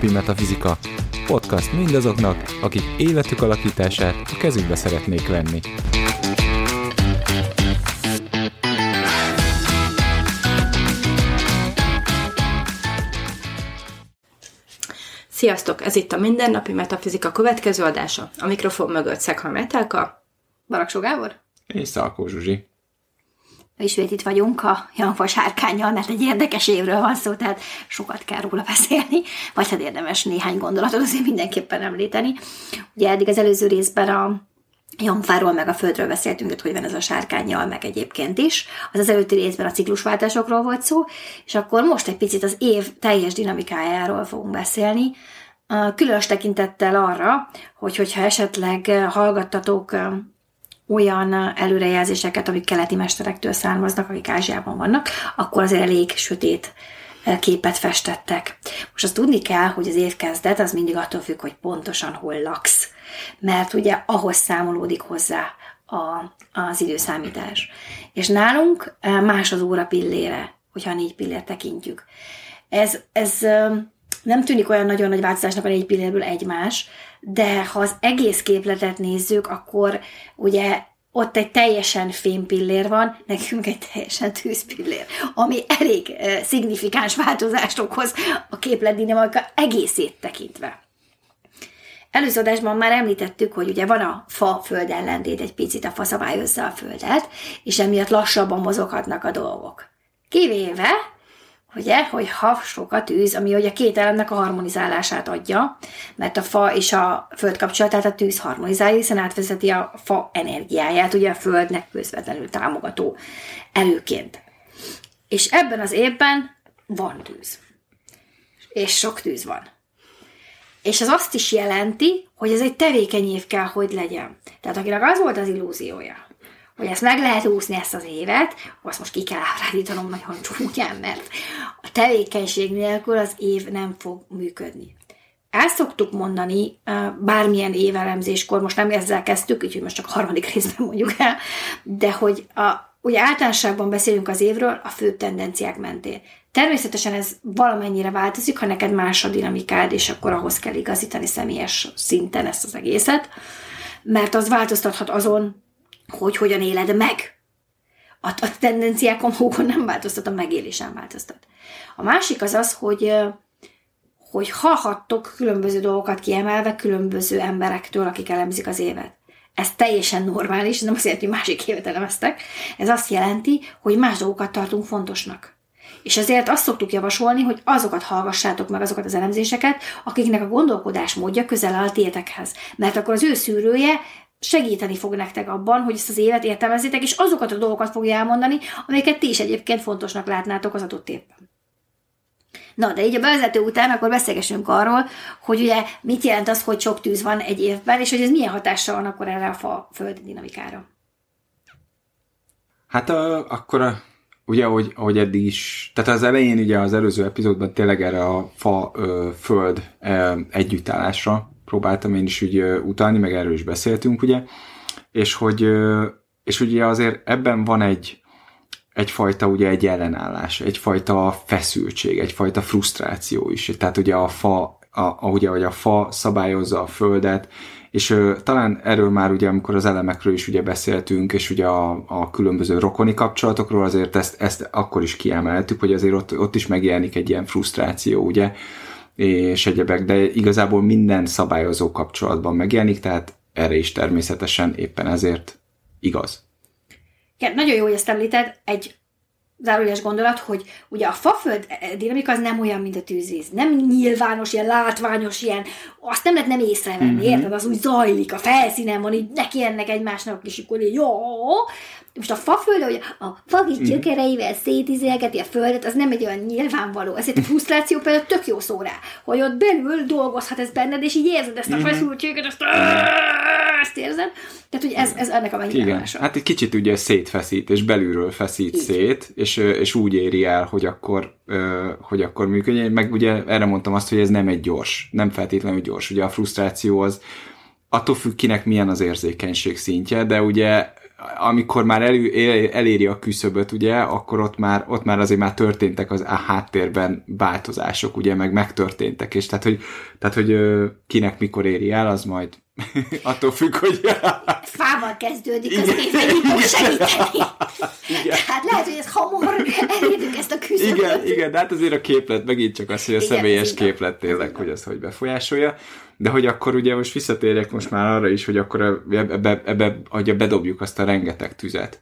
Mindennapi Metafizika. Podcast mindazoknak, akik életük alakítását a kezükbe szeretnék venni. Sziasztok! Ez itt a Mindennapi Metafizika következő adása. A mikrofon mögött Szekha Metelka, Baraksó Gábor, És Szalkó Zsuzsi. Ismét itt vagyunk a Janfa sárkányjal, mert egy érdekes évről van szó, tehát sokat kell róla beszélni, vagy hát érdemes néhány gondolatot azért mindenképpen említeni. Ugye eddig az előző részben a Janfáról meg a Földről beszéltünk, hogy hogy van ez a sárkányjal, meg egyébként is. Az az előtti részben a ciklusváltásokról volt szó, és akkor most egy picit az év teljes dinamikájáról fogunk beszélni, különös tekintettel arra, hogy hogyha esetleg hallgattatok olyan előrejelzéseket, amik keleti mesterektől származnak, akik Ázsiában vannak, akkor azért elég sötét képet festettek. Most azt tudni kell, hogy az évkezdet az mindig attól függ, hogy pontosan hol laksz. Mert ugye ahhoz számolódik hozzá a, az időszámítás. És nálunk más az óra pillére, hogyha négy pillér tekintjük. Ez, ez nem tűnik olyan nagyon nagy változásnak a négy pillérből egymás, de ha az egész képletet nézzük, akkor ugye ott egy teljesen fémpillér van, nekünk egy teljesen tűzpillér, ami elég uh, szignifikáns változást okoz a képlet dinamika egészét tekintve. Előző adásban már említettük, hogy ugye van a fa-föld ellentét, egy picit a fa szabályozza a földet, és emiatt lassabban mozoghatnak a dolgok. Kivéve, ugye, hogy ha sok a tűz, ami ugye a két elemnek a harmonizálását adja, mert a fa és a föld kapcsolatát a tűz harmonizálja, hiszen átvezeti a fa energiáját, ugye a földnek közvetlenül támogató előként. És ebben az évben van tűz. És sok tűz van. És ez azt is jelenti, hogy ez egy tevékeny év kell, hogy legyen. Tehát akinek az volt az illúziója, hogy ezt meg lehet úszni ezt az évet, azt most ki kell ábrándítanom nagyon csúnyán, mert a tevékenység nélkül az év nem fog működni. El szoktuk mondani bármilyen évelemzéskor, most nem ezzel kezdtük, úgyhogy most csak harmadik részben mondjuk el, de hogy a, ugye általánosságban beszélünk az évről a fő tendenciák mentén. Természetesen ez valamennyire változik, ha neked más a dinamikád, és akkor ahhoz kell igazítani személyes szinten ezt az egészet, mert az változtathat azon, hogy hogyan éled meg. A, a tendenciákon, hókon nem változtat, a megélésen változtat. A másik az az, hogy hogy hallhattok különböző dolgokat kiemelve különböző emberektől, akik elemzik az évet. Ez teljesen normális, nem azt jelenti, hogy másik évet elemeztek. Ez azt jelenti, hogy más dolgokat tartunk fontosnak. És ezért azt szoktuk javasolni, hogy azokat hallgassátok meg, azokat az elemzéseket, akiknek a gondolkodás módja közel áll tétekhez. Mert akkor az ő szűrője segíteni fog nektek abban, hogy ezt az évet értelmezzétek, és azokat a dolgokat fogja elmondani, amiket ti is egyébként fontosnak látnátok az adott évben. Na, de így a bevezető után akkor beszélgessünk arról, hogy ugye mit jelent az, hogy sok tűz van egy évben, és hogy ez milyen hatással van akkor erre a fa föld dinamikára. Hát a, akkor a, ugye, ahogy, ahogy eddig is, tehát az elején ugye az előző epizódban tényleg erre a fa ö, föld ö, együttállásra próbáltam én is úgy utalni, meg erről is beszéltünk, ugye, és hogy és ugye azért ebben van egy egyfajta ugye egy ellenállás, egyfajta feszültség, egyfajta frusztráció is. Tehát ugye a fa, a, ahogy, ahogy a fa szabályozza a földet, és ö, talán erről már ugye, amikor az elemekről is ugye beszéltünk, és ugye a, a különböző rokoni kapcsolatokról, azért ezt, ezt akkor is kiemeltük, hogy azért ott, ott is megjelenik egy ilyen frusztráció, ugye, és egyebek, de igazából minden szabályozó kapcsolatban megjelenik, tehát erre is természetesen éppen ezért igaz. Igen, nagyon jó, hogy ezt említed. Egy zárójeles gondolat, hogy ugye a faföld dinamika az nem olyan, mint a tűzvíz. Nem nyilvános, ilyen látványos, ilyen, azt nem lehet nem észrevenni, mm-hmm. érted? Az úgy zajlik, a felszínen van, így neki ennek egymásnak, és akkor így, jó, most a faföld, hogy a fagi gyökereivel szétizélgeti a földet, az nem egy olyan nyilvánvaló. Ezért a frusztráció például tök jó szó rá, hogy ott belül dolgozhat ez benned, és így érzed ezt a mhm. feszültséget, ezt, ezt érzed. Tehát, hogy ez, ez ennek a megnyilvánása. Hát egy kicsit ugye szétfeszít, és belülről feszít így. szét, és, és úgy éri el, hogy akkor, hogy akkor működjön. Meg ugye erre mondtam azt, hogy ez nem egy gyors, nem feltétlenül gyors. Ugye a frusztráció az attól függ, kinek milyen az érzékenység szintje, de ugye amikor már elő, el, eléri a küszöböt, ugye, akkor ott már, ott már azért már történtek az a háttérben változások, ugye, meg megtörténtek, és tehát, hogy, tehát, hogy kinek mikor éri el, az majd attól függ, hogy... Fával kezdődik, az én fog segíteni. Igen. Tehát lehet, hogy ez hamar elérjük ezt a küszöböt. Igen, igen, de hát azért a képlet megint csak az, hogy a igen, személyes képlet tényleg, hogy az hogy befolyásolja. De hogy akkor ugye most visszatérjek most már arra is, hogy akkor ebbe, ebbe, ebbe bedobjuk azt a rengeteg tüzet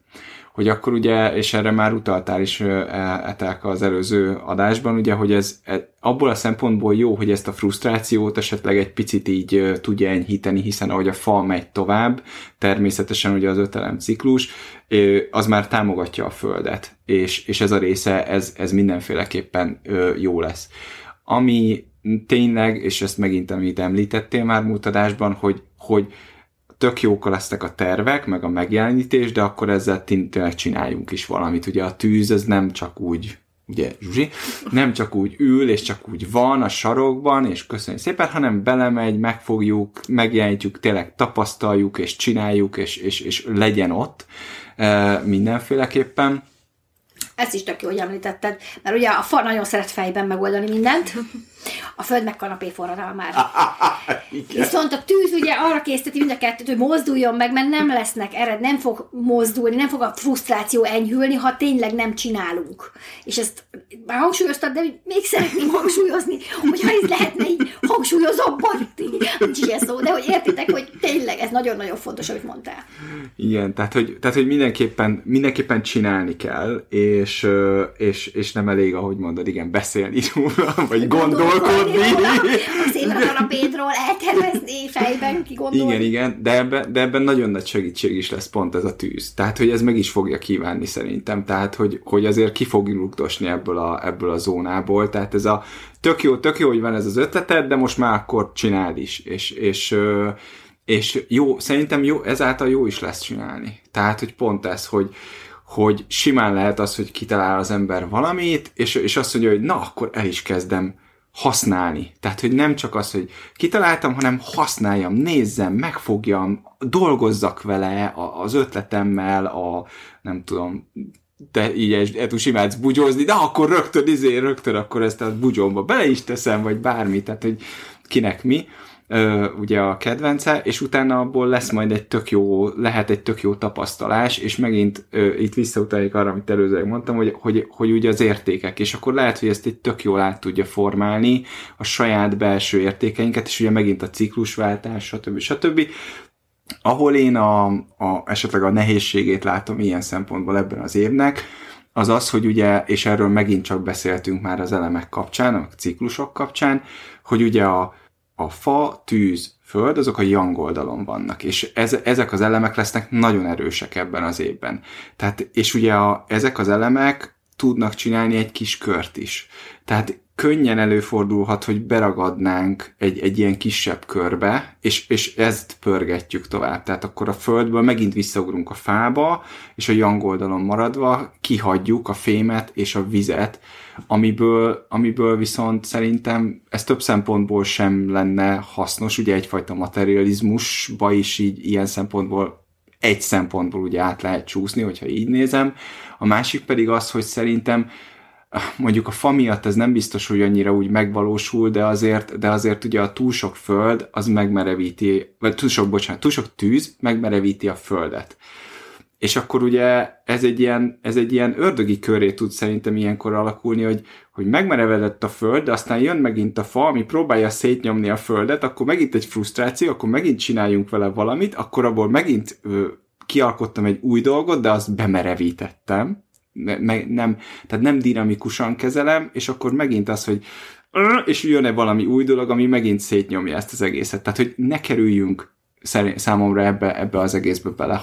hogy akkor ugye, és erre már utaltál is etelk az előző adásban, ugye, hogy ez e, abból a szempontból jó, hogy ezt a frusztrációt esetleg egy picit így tudja enyhíteni, hiszen ahogy a fa megy tovább, természetesen ugye az ötelem ciklus, az már támogatja a földet, és, és ez a része, ez, ez mindenféleképpen jó lesz. Ami tényleg, és ezt megint amit említettél már múlt hogy, hogy tök jók lesznek a tervek, meg a megjelenítés, de akkor ezzel tényleg csináljunk is valamit. Ugye a tűz, ez nem csak úgy ugye Zsuzsi, nem csak úgy ül, és csak úgy van a sarokban, és köszönjük szépen, hanem belemegy, megfogjuk, megjelenítjük, tényleg tapasztaljuk, és csináljuk, és, és, és legyen ott e, mindenféleképpen. Ezt is tök jó, hogy említetted, mert ugye a fa nagyon szeret fejben megoldani mindent, a föld meg kanapé forradalmára. Viszont a tűz ugye arra készíteti mind a kettőt, hogy mozduljon meg, mert nem lesznek ered, nem fog mozdulni, nem fog a frusztráció enyhülni, ha tényleg nem csinálunk. És ezt már hangsúlyoztad, de még szeretném hangsúlyozni, hogyha ez lehetne így hangsúlyozobban, nincs ilyen szó, de hogy értitek, hogy tényleg ez nagyon-nagyon fontos, amit mondtál. Igen, tehát hogy, tehát, hogy mindenképpen, mindenképpen csinálni kell, és, és, és nem elég, ahogy mondod, igen, beszélni róla, vagy gondolni, gondolkodni. A szép kanapédról eltervezni, fejben kigondolni. Igen, igen, de ebben, de ebben nagyon nagy segítség is lesz pont ez a tűz. Tehát, hogy ez meg is fogja kívánni szerintem. Tehát, hogy, hogy azért ki fog rugdosni ebből a, ebből a zónából. Tehát ez a tök jó, tök jó, hogy van ez az ötleted, de most már akkor csináld is. És, és, és jó, szerintem jó, ezáltal jó is lesz csinálni. Tehát, hogy pont ez, hogy, hogy simán lehet az, hogy kitalál az ember valamit, és, és azt mondja, hogy na, akkor el is kezdem használni. Tehát, hogy nem csak az, hogy kitaláltam, hanem használjam, nézzem, megfogjam, dolgozzak vele az ötletemmel, a nem tudom, te így Etus imádsz bugyózni, de akkor rögtön, izé, rögtön akkor ezt a bugyomba bele is teszem, vagy bármi, tehát, hogy kinek mi ugye a kedvence, és utána abból lesz majd egy tök jó, lehet egy tök jó tapasztalás, és megint itt visszautaljuk arra, amit előzőleg mondtam, hogy, hogy, hogy ugye az értékek, és akkor lehet, hogy ezt egy tök jól át tudja formálni a saját belső értékeinket, és ugye megint a ciklusváltás, stb. stb. Ahol én a, a, esetleg a nehézségét látom ilyen szempontból ebben az évnek, az az, hogy ugye, és erről megint csak beszéltünk már az elemek kapcsán, a ciklusok kapcsán, hogy ugye a, a fa, tűz, föld, azok a yang oldalon vannak, és ez, ezek az elemek lesznek nagyon erősek ebben az évben. Tehát, és ugye a, ezek az elemek tudnak csinálni egy kis kört is. Tehát könnyen előfordulhat, hogy beragadnánk egy, egy ilyen kisebb körbe, és, és ezt pörgetjük tovább. Tehát akkor a földből megint visszaugrunk a fába, és a yang oldalon maradva kihagyjuk a fémet és a vizet, amiből, amiből viszont szerintem ez több szempontból sem lenne hasznos, ugye egyfajta materializmusba is így ilyen szempontból egy szempontból ugye át lehet csúszni, hogyha így nézem. A másik pedig az, hogy szerintem mondjuk a fa miatt ez nem biztos, hogy annyira úgy megvalósul, de azért, de azért ugye a túl sok föld az megmerevíti, vagy túl sok, bocsánat, túl sok tűz megmerevíti a földet. És akkor ugye ez egy ilyen, ez egy ilyen ördögi köré tud szerintem ilyenkor alakulni, hogy, hogy megmerevedett a föld, de aztán jön megint a fa, ami próbálja szétnyomni a földet, akkor megint egy frusztráció, akkor megint csináljunk vele valamit, akkor abból megint ö, kialkottam egy új dolgot, de azt bemerevítettem, ne, nem, tehát nem dinamikusan kezelem, és akkor megint az, hogy és jön-e valami új dolog, ami megint szétnyomja ezt az egészet. Tehát, hogy ne kerüljünk számomra ebbe, ebbe az egészbe bele.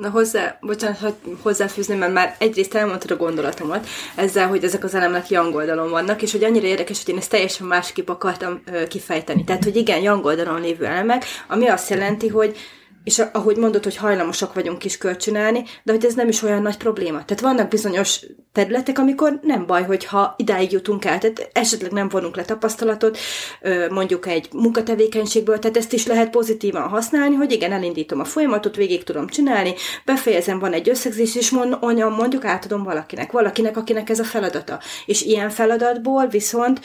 Na hozzá, bocsánat, hogy hozzáfűzném, mert már egyrészt elmondtad a gondolatomat ezzel, hogy ezek az elemek jangoldalon vannak, és hogy annyira érdekes, hogy én ezt teljesen másképp akartam ö, kifejteni. Tehát, hogy igen, jangoldalon lévő elemek, ami azt jelenti, hogy és ahogy mondod, hogy hajlamosak vagyunk is kölcsönelni, de hogy ez nem is olyan nagy probléma. Tehát vannak bizonyos területek, amikor nem baj, hogyha idáig jutunk el, tehát esetleg nem vonunk le tapasztalatot, mondjuk egy munkatevékenységből, tehát ezt is lehet pozitívan használni, hogy igen, elindítom a folyamatot, végig tudom csinálni, befejezem, van egy összegzés, és mond, mondjuk átadom valakinek, valakinek, akinek ez a feladata. És ilyen feladatból viszont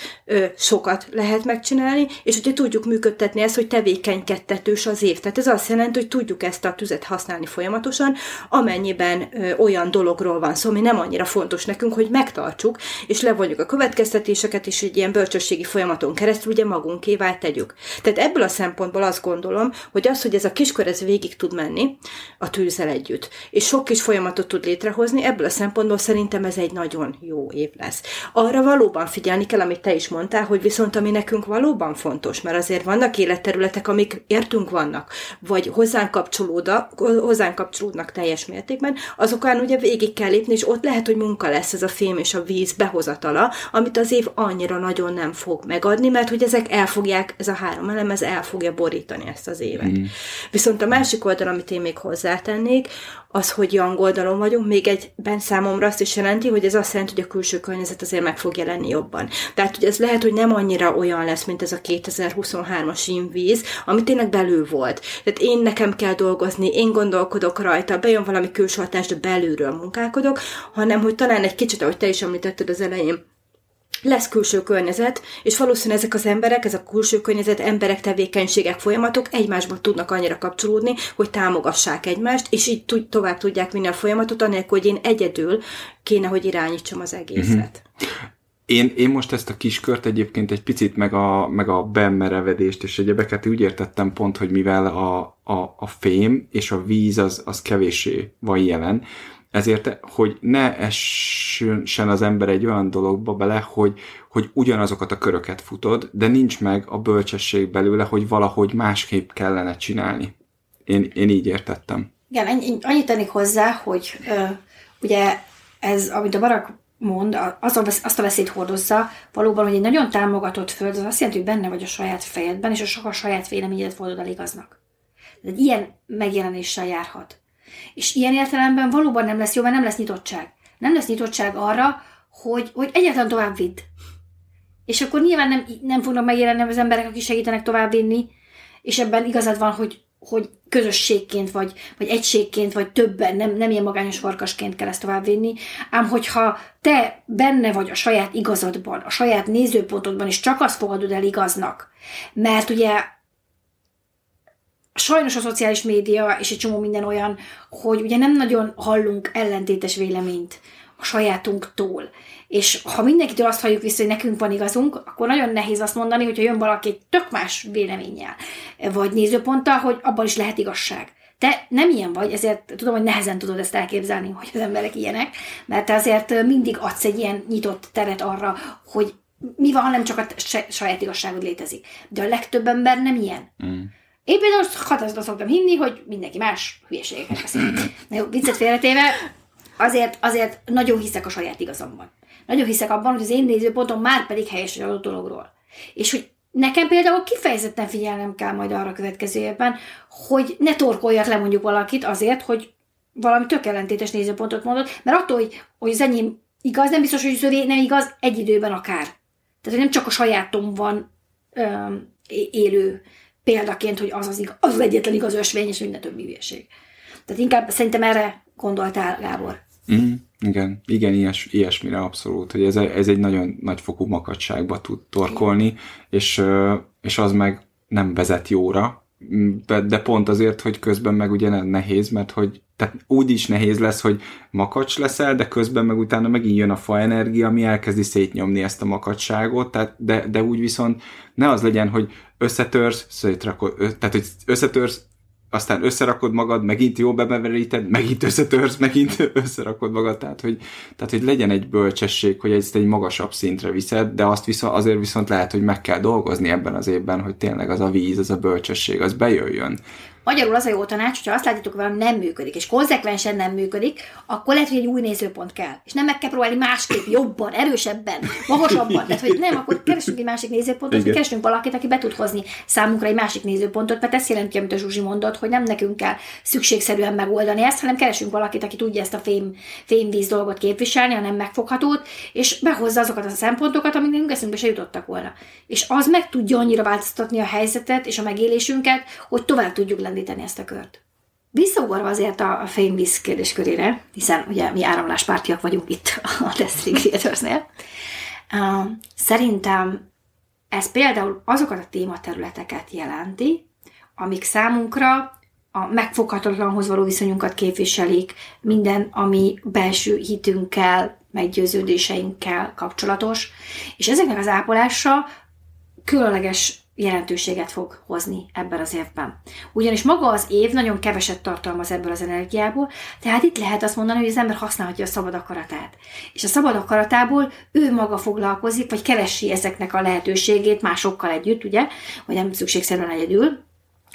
sokat lehet megcsinálni, és ugye tudjuk működtetni ezt, hogy tevékenykedtetős az év. Tehát ez azt jelenti, hogy tudjuk ezt a tüzet használni folyamatosan, amennyiben ö, olyan dologról van szó, ami nem annyira fontos nekünk, hogy megtartsuk, és levonjuk a következtetéseket, és egy ilyen bölcsességi folyamaton keresztül ugye magunkévá tegyük. Tehát ebből a szempontból azt gondolom, hogy az, hogy ez a kiskör ez végig tud menni a tűzzel együtt, és sok kis folyamatot tud létrehozni, ebből a szempontból szerintem ez egy nagyon jó év lesz. Arra valóban figyelni kell, amit te is mondtál, hogy viszont ami nekünk valóban fontos, mert azért vannak életterületek, amik értünk vannak, vagy hozzánk, hozzánk kapcsolódnak teljes mértékben, azokon ugye végig kell lépni, és ott lehet, hogy munka lesz ez a fém és a víz behozatala, amit az év annyira nagyon nem fog megadni, mert hogy ezek el fogják, ez a három elem, ez el fogja borítani ezt az évet. Mm. Viszont a másik oldal, amit én még hozzátennék, az, hogy young oldalon vagyunk, még egyben számomra azt is jelenti, hogy ez azt jelenti, hogy a külső környezet azért meg fog jelenni jobban. Tehát, hogy ez lehet, hogy nem annyira olyan lesz, mint ez a 2023-as invíz, ami tényleg belül volt. Tehát én nekem kell dolgozni, én gondolkodok rajta, bejön valami külső hatás, de belülről munkálkodok, hanem hogy talán egy kicsit, ahogy te is említetted az elején, lesz külső környezet, és valószínűleg ezek az emberek, ez a külső környezet, emberek, tevékenységek, folyamatok egymásba tudnak annyira kapcsolódni, hogy támogassák egymást, és így tud, tovább tudják vinni a folyamatot, anélkül, hogy én egyedül kéne, hogy irányítsam az egészet. Uh-huh. Én, én most ezt a kiskört egyébként egy picit meg a, meg a bemerevedést és egyebeket úgy értettem pont, hogy mivel a, a, a fém és a víz az, az kevéssé van jelen, ezért, hogy ne essen az ember egy olyan dologba bele, hogy, hogy ugyanazokat a köröket futod, de nincs meg a bölcsesség belőle, hogy valahogy másképp kellene csinálni. Én, én így értettem. Igen, annyit tennék hozzá, hogy ö, ugye ez, amit a Barak mond, az a, azt a veszélyt hordozza, valóban, hogy egy nagyon támogatott föld, az azt jelenti, hogy benne vagy a saját fejedben, és a sok a saját véleményedet fordod el igaznak. egy ilyen megjelenéssel járhat. És ilyen értelemben valóban nem lesz jó, mert nem lesz nyitottság. Nem lesz nyitottság arra, hogy, hogy egyáltalán tovább vidd. És akkor nyilván nem, nem fognak megjelenni az emberek, akik segítenek továbbvinni, és ebben igazad van, hogy, hogy közösségként, vagy, vagy egységként, vagy többen, nem, nem ilyen magányos farkasként kell ezt továbbvinni, ám hogyha te benne vagy a saját igazadban, a saját nézőpontodban, és csak azt fogadod el igaznak, mert ugye sajnos a szociális média és egy csomó minden olyan, hogy ugye nem nagyon hallunk ellentétes véleményt a sajátunktól. És ha mindenkitől azt halljuk vissza, hogy nekünk van igazunk, akkor nagyon nehéz azt mondani, hogyha jön valaki egy tök más véleménnyel, vagy nézőponttal, hogy abban is lehet igazság. Te nem ilyen vagy, ezért tudom, hogy nehezen tudod ezt elképzelni, hogy az emberek ilyenek, mert te azért mindig adsz egy ilyen nyitott teret arra, hogy mi van, ha nem csak a saját igazságod létezik. De a legtöbb ember nem ilyen. Mm. Én például határozottan szoktam hinni, hogy mindenki más hülyeségeket beszél. Na jó, viccet félretéve, azért, azért nagyon hiszek a saját igazamban. Nagyon hiszek abban, hogy az én nézőpontom már pedig helyes egy adott dologról. És hogy nekem például kifejezetten figyelnem kell majd arra következő évben, hogy ne torkoljak le mondjuk valakit azért, hogy valami tök ellentétes nézőpontot mondott, mert attól, hogy, hogy az enyém igaz, nem biztos, hogy az övé nem igaz egy időben akár. Tehát, hogy nem csak a sajátom van öm, élő példaként, hogy az az, igaz, az, az egyetlen igaz ösvény, és minden többi hülyeség. Tehát inkább szerintem erre gondoltál, Gábor. Mm, igen, igen, ilyes, ilyesmire abszolút, hogy ez, ez egy nagyon nagyfokú makadságba tud torkolni, és, és az meg nem vezet jóra, de pont azért, hogy közben meg ugye nehéz, mert hogy tehát úgy is nehéz lesz, hogy makacs leszel, de közben meg utána megint jön a faenergia, ami elkezdi szétnyomni ezt a makacságot, tehát, de, de úgy viszont ne az legyen, hogy összetörsz, szétrakod, tehát hogy összetörsz, aztán összerakod magad, megint jó bemeveríted, megint összetörsz, megint összerakod magad, tehát hogy, tehát hogy legyen egy bölcsesség, hogy ezt egy magasabb szintre viszed, de azt viszont, azért viszont lehet, hogy meg kell dolgozni ebben az évben, hogy tényleg az a víz, az a bölcsesség, az bejöjjön. Magyarul az a jó tanács, hogyha azt látjátok, hogy valami nem működik, és konzekvensen nem működik, akkor lehet, hogy egy új nézőpont kell. És nem meg kell próbálni másképp, jobban, erősebben, magasabban. Tehát, hogy nem, akkor keresünk egy másik nézőpontot, vagy keresünk valakit, aki be tud hozni számunkra egy másik nézőpontot, mert ez jelenti, amit a Zsuzsi mondott, hogy nem nekünk kell szükségszerűen megoldani ezt, hanem keresünk valakit, aki tudja ezt a fém, fémvíz dolgot képviselni, a nem megfoghatót, és behozza azokat a szempontokat, amik nekünk eszünkbe se jutottak volna. És az meg tudja annyira változtatni a helyzetet és a megélésünket, hogy tovább tudjuk lendíteni ezt a kört. Visszaugorva azért a, a fémvíz kérdéskörére, hiszen ugye mi áramláspártiak vagyunk itt a Testing Theatersnél, uh, szerintem ez például azokat a tématerületeket jelenti, amik számunkra a megfoghatatlanhoz való viszonyunkat képviselik, minden, ami belső hitünkkel, meggyőződéseinkkel kapcsolatos, és ezeknek az ápolása különleges jelentőséget fog hozni ebben az évben. Ugyanis maga az év nagyon keveset tartalmaz ebből az energiából, tehát itt lehet azt mondani, hogy az ember használhatja a szabad akaratát. És a szabad akaratából ő maga foglalkozik, vagy keresi ezeknek a lehetőségét másokkal együtt, ugye, hogy nem szükségszerűen egyedül,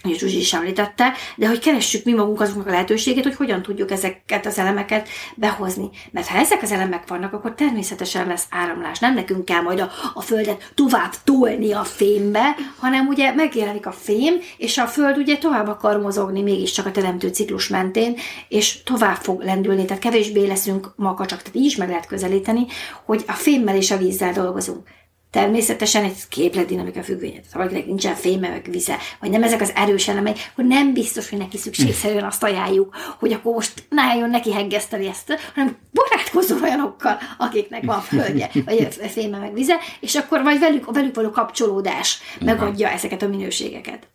és Zsuzsi is említette, de hogy keressük mi magunk azoknak a lehetőséget, hogy hogyan tudjuk ezeket az elemeket behozni. Mert ha ezek az elemek vannak, akkor természetesen lesz áramlás. Nem nekünk kell majd a, a Földet tovább tolni a fémbe, hanem ugye megjelenik a fém, és a Föld ugye tovább akar mozogni mégiscsak a teremtő ciklus mentén, és tovább fog lendülni, tehát kevésbé leszünk makacsak, tehát így is meg lehet közelíteni, hogy a fémmel és a vízzel dolgozunk. Természetesen egy képletdinamika függvény, tehát valakinek nincsen féme, meg vize, vagy nem ezek az erős elemei, hogy nem biztos, hogy neki szükségszerűen azt ajánljuk, hogy akkor most ne álljon neki heggeszteni ezt, hanem barátkozzon olyanokkal, akiknek van földje, vagy féme, meg vize, és akkor vagy velük, velük való kapcsolódás megadja ezeket a minőségeket.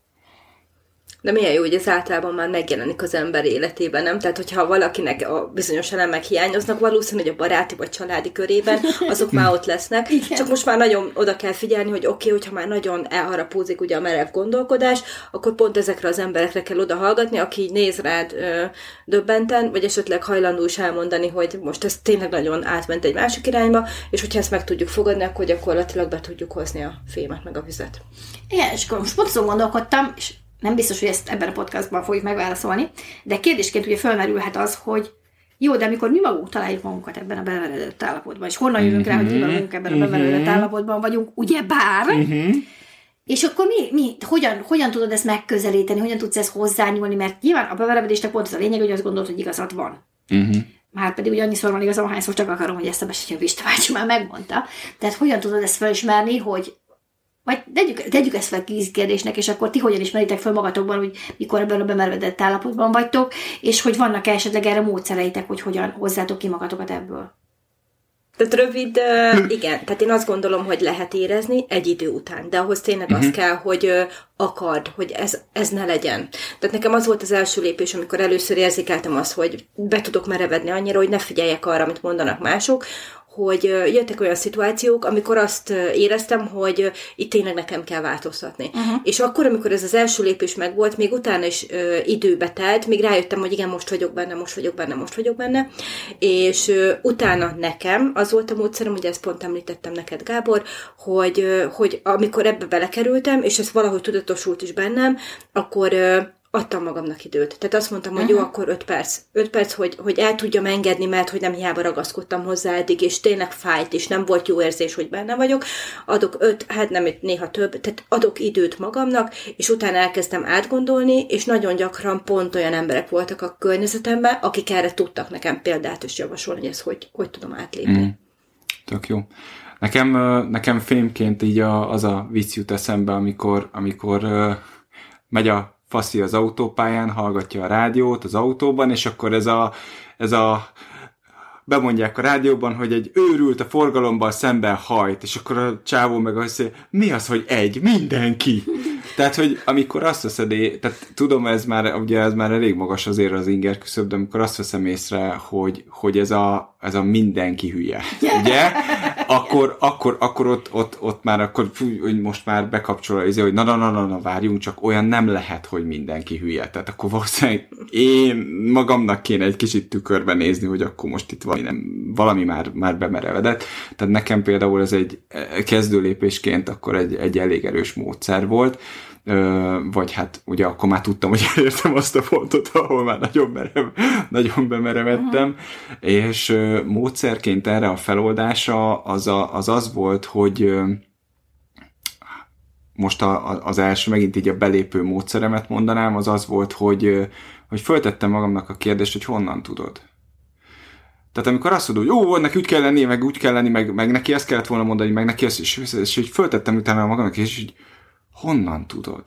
De milyen jó, hogy ez általában már megjelenik az ember életében, nem? Tehát, hogyha valakinek a bizonyos elemek hiányoznak, valószínűleg a baráti vagy családi körében, azok már ott lesznek. Igen. Csak most már nagyon oda kell figyelni, hogy oké, okay, hogyha már nagyon elharapózik ugye a merev gondolkodás, akkor pont ezekre az emberekre kell oda hallgatni, aki néz rád ö, döbbenten, vagy esetleg hajlandó is elmondani, hogy most ez tényleg nagyon átment egy másik irányba, és hogyha ezt meg tudjuk fogadni, akkor gyakorlatilag be tudjuk hozni a fémet meg a vizet. Igen, és akkor most pont gondolkodtam, és nem biztos, hogy ezt ebben a podcastban fogjuk megválaszolni, de kérdésként ugye felmerülhet az, hogy jó, de amikor mi magunk találjuk magunkat ebben a beveredett állapotban, és honnan jövünk rá, hogy mi magunk mhm. ebben a beveredett mhm. állapotban vagyunk, ugye bár, uh-huh. és akkor mi, mi hogyan, hogyan tudod ezt megközelíteni, hogyan tudsz ezt hozzányúlni, mert nyilván a beveredésnek pont az a lényeg, hogy azt gondolod, hogy igazad van. Uh-huh. Már pedig ugye annyiszor van igazam, hányszor csak akarom, hogy ezt a Besítő Pista már megmondta. Tehát hogyan tudod ezt felismerni, hogy vagy tegyük, tegyük ezt fel kérdésnek, és akkor ti hogyan ismeritek fel magatokban, hogy mikor ebben a bemervedett állapotban vagytok, és hogy vannak -e esetleg erre módszereitek, hogy hogyan hozzátok ki magatokat ebből? Tehát rövid, igen, tehát én azt gondolom, hogy lehet érezni egy idő után, de ahhoz tényleg uh-huh. az mhm. kell, hogy akard, hogy ez, ez ne legyen. Tehát nekem az volt az első lépés, amikor először érzékeltem azt, hogy be tudok merevedni annyira, hogy ne figyeljek arra, amit mondanak mások, hogy jöttek olyan szituációk, amikor azt éreztem, hogy itt tényleg nekem kell változtatni. Uh-huh. És akkor, amikor ez az első lépés megvolt, még utána is ö, időbe telt, még rájöttem, hogy igen, most vagyok benne, most vagyok benne, most vagyok benne, és ö, utána nekem az volt a módszerem, ugye ezt pont említettem neked, Gábor, hogy, ö, hogy amikor ebbe belekerültem, és ez valahogy tudatosult is bennem, akkor adtam magamnak időt. Tehát azt mondtam, hogy uh-huh. jó, akkor öt perc. Öt perc, hogy, hogy el tudjam engedni, mert hogy nem hiába ragaszkodtam hozzá eddig, és tényleg fájt, és nem volt jó érzés, hogy benne vagyok. Adok öt, hát nem néha több, tehát adok időt magamnak, és utána elkezdtem átgondolni, és nagyon gyakran pont olyan emberek voltak a környezetemben, akik erre tudtak nekem példát is javasolni, hogy ezt hogy, hogy tudom átlépni. Mm. Tök jó. Nekem, nekem fémként így a, az a vicc jut eszembe, amikor, amikor megy a faszi az autópályán, hallgatja a rádiót az autóban, és akkor ez a, ez a bemondják a rádióban, hogy egy őrült a forgalomban szemben hajt, és akkor a csávó meg azt mondja, mi az, hogy egy? Mindenki! Tehát, hogy amikor azt veszed, tehát tudom, ez már, ugye ez már elég magas azért az inger küszöb, de amikor azt veszem észre, hogy, hogy ez, a, ez a mindenki hülye, ugye? Akkor, akkor, akkor ott, ott, ott már akkor, fú, hogy most már bekapcsol, izé, hogy na, na, na, na, na, várjunk, csak olyan nem lehet, hogy mindenki hülye. Tehát akkor valószínűleg én magamnak kéne egy kicsit tükörbe nézni, hogy akkor most itt valami, nem, valami már, már bemerevedett. Tehát nekem például ez egy kezdőlépésként akkor egy, egy elég erős módszer volt, vagy hát ugye akkor már tudtam, hogy elértem azt a pontot, ahol már nagyon, merev, nagyon bemerevettem, uh-huh. és módszerként erre a feloldása az, a, az az volt, hogy most a, az első, megint így a belépő módszeremet mondanám, az az volt, hogy, hogy föltettem magamnak a kérdést, hogy honnan tudod. Tehát amikor azt mondod, hogy jó, neki úgy kell lenni, meg úgy kell lenni, meg, meg neki ezt kellett volna mondani, meg neki ezt, és, és, és, és föltettem utána magamnak, és így honnan tudod?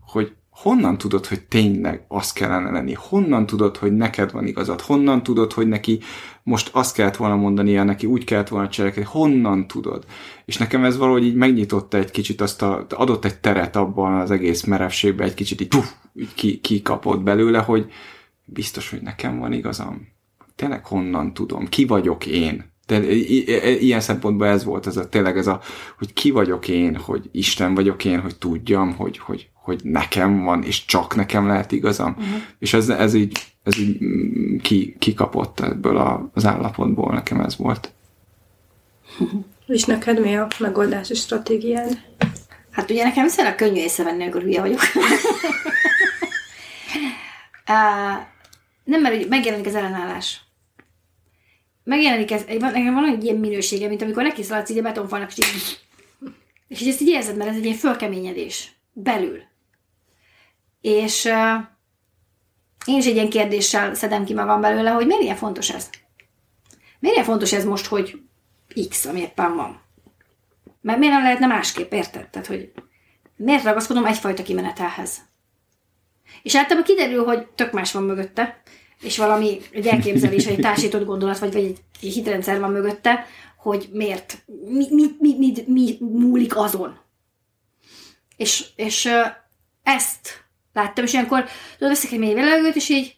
Hogy honnan tudod, hogy tényleg az kellene lenni? Honnan tudod, hogy neked van igazad? Honnan tudod, hogy neki most azt kellett volna mondania, neki úgy kellett volna cselekedni? Honnan tudod? És nekem ez valahogy így megnyitotta egy kicsit, azt a, adott egy teret abban az egész merevségben, egy kicsit így, puf, így ki, belőle, hogy biztos, hogy nekem van igazam. Tényleg honnan tudom? Ki vagyok én? De ilyen szempontból ez volt, ez a, tényleg ez a, hogy ki vagyok én, hogy Isten vagyok én, hogy tudjam, hogy, hogy, hogy nekem van, és csak nekem lehet igazam. Uh-huh. És ez, ez így, ez így mm, ki, kikapott ebből a, az állapotból, nekem ez volt. És neked mi a megoldási stratégiád? Hát ugye nekem viszonylag könnyű észrevenni, amikor hülye vagyok. uh, nem, mert megjelenik az ellenállás megjelenik ez, nekem van egy ilyen minősége, mint amikor neki szaladsz így a betonfalnak, és így, és így ezt így érzed, mert ez egy ilyen fölkeményedés belül. És uh, én is egy ilyen kérdéssel szedem ki magam belőle, hogy miért ilyen fontos ez? Miért ilyen fontos ez most, hogy X, ami éppen van? Mert miért nem lehetne másképp, érted? Tehát, hogy miért ragaszkodom egyfajta kimenetelhez? És általában kiderül, hogy tök más van mögötte, és valami egy elképzelés, egy társított gondolat, vagy, vagy egy hitrendszer van mögötte, hogy miért, mi, mi, mi, mi, mi múlik azon. És, és ezt láttam, és ilyenkor tudod, veszek egy mély levegőt, és így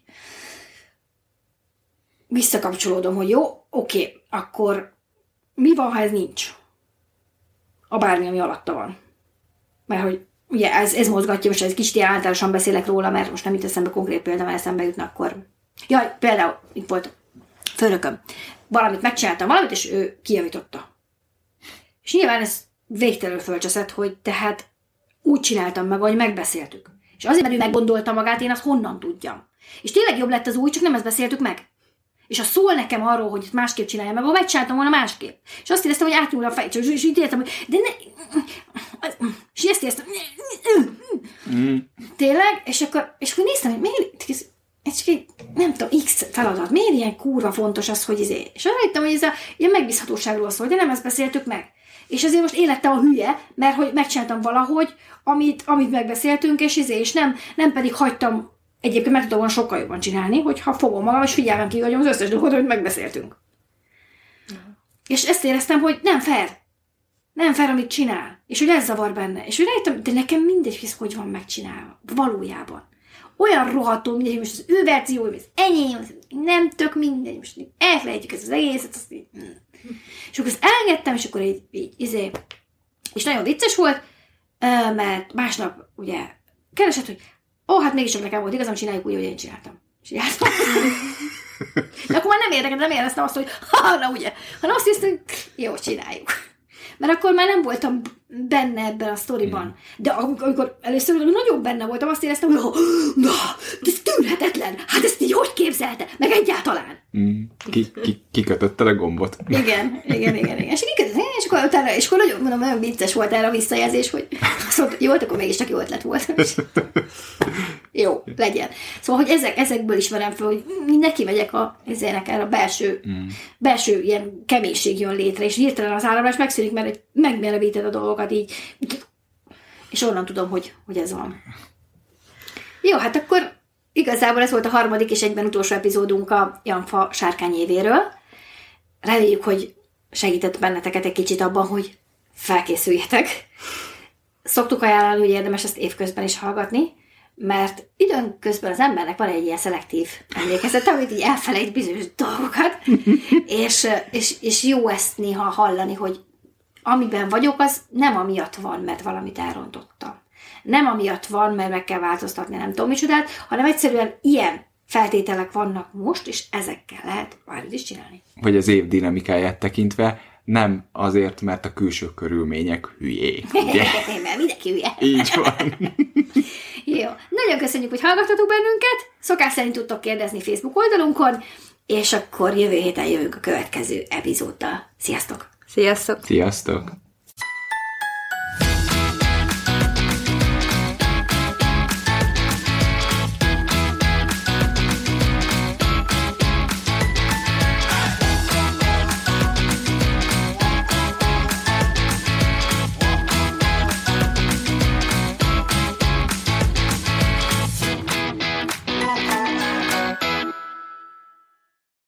visszakapcsolódom, hogy jó, oké, akkor mi van, ha ez nincs? A bármi, ami alatta van. Mert hogy ugye ez, ez mozgatja, most ez kicsit általánosan beszélek róla, mert most nem itt eszembe konkrét példa, mert eszembe jutna, akkor Jaj, például itt volt főnököm. Valamit megcsináltam valamit, és ő kijavította. És nyilván ez végtelenül fölcseszett, hogy tehát úgy csináltam meg, hogy megbeszéltük. És azért, mert ő meggondolta magát, én azt honnan tudjam. És tényleg jobb lett az új, csak nem ezt beszéltük meg. És ha szól nekem arról, hogy másképp csinálja meg, akkor megcsináltam volna másképp. És azt éreztem, hogy átnyúl a fej, és, és így értem, hogy de ne... És ezt éreztem. Mm. Tényleg? És akkor, és akkor néztem, hogy miért csak egy, nem tudom, X feladat. Miért ilyen kurva fontos az, hogy izé? És rájöttem, hogy ez a ilyen megbízhatóságról szól, de nem ezt beszéltük meg. És azért most élettem a hülye, mert hogy megcsináltam valahogy, amit, amit megbeszéltünk, és izé, és nem, nem pedig hagytam, egyébként meg tudom sokkal jobban csinálni, hogyha fogom magam, és figyelmem ki, az összes dolgot, amit megbeszéltünk. Uh-huh. És ezt éreztem, hogy nem fair. Nem fair, amit csinál. És hogy ez zavar benne. És hogy rájöttem, de nekem mindegy, hogy hogy van megcsinálva. Valójában olyan rohadtó mindegy, most az ő vagy az enyém, az nem tök mindegy, most elfelejtjük ezt az egészet, azt így, mm. és akkor ezt elengedtem, és akkor így, így izé, és nagyon vicces volt, mert másnap ugye keresett, hogy ó, oh, hát mégiscsak nekem volt igazam, csináljuk úgy, hogy én csináltam. És jártam. De akkor már nem érdekelt, nem éreztem azt, hogy ha, na ugye, hanem azt hiszem, jó, csináljuk mert akkor már nem voltam benne ebben a sztoriban. Mm. De amikor először nagyon benne voltam, azt éreztem, hogy na, ez tűrhetetlen, hát ezt így hogy képzelte, meg egyáltalán. Mm. Ki, ki, kikötötte a gombot. Igen, igen, igen, igen. És kikötötte, és akkor utána, és akkor nagyon, mondom, nagyon vicces volt erre a visszajelzés, hogy azt mondta, jó, akkor mégis csak jó ötlet volt. jó, legyen. Szóval, hogy ezek, ezekből is verem fel, hogy neki megyek a, ezének erre a belső, mm. belső ilyen keménység jön létre, és hirtelen az államás megszűnik, mert megmelevíted a dolgokat így, és onnan tudom, hogy, hogy ez van. Jó, hát akkor igazából ez volt a harmadik és egyben utolsó epizódunk a Janfa sárkányévéről. Reméljük, hogy segített benneteket egy kicsit abban, hogy felkészüljetek. Szoktuk ajánlani, hogy érdemes ezt évközben is hallgatni, mert időnközben az embernek van egy ilyen szelektív emlékezete, amit így elfelejt bizonyos dolgokat, és, és, és jó ezt néha hallani, hogy amiben vagyok, az nem amiatt van, mert valamit elrontottam. Nem amiatt van, mert meg kell változtatni, nem tudom micsodát, hanem egyszerűen ilyen feltételek vannak most, és ezekkel lehet bármit is csinálni. Vagy az év dinamikáját tekintve, nem azért, mert a külső körülmények hülyék, ugye? Mert mindenki hülye. Így van. Jó. Nagyon köszönjük, hogy hallgattatok bennünket. Szokás szerint tudtok kérdezni Facebook oldalunkon, és akkor jövő héten jövünk a következő epizóddal. Sziasztok! Sziasztok! Sziasztok!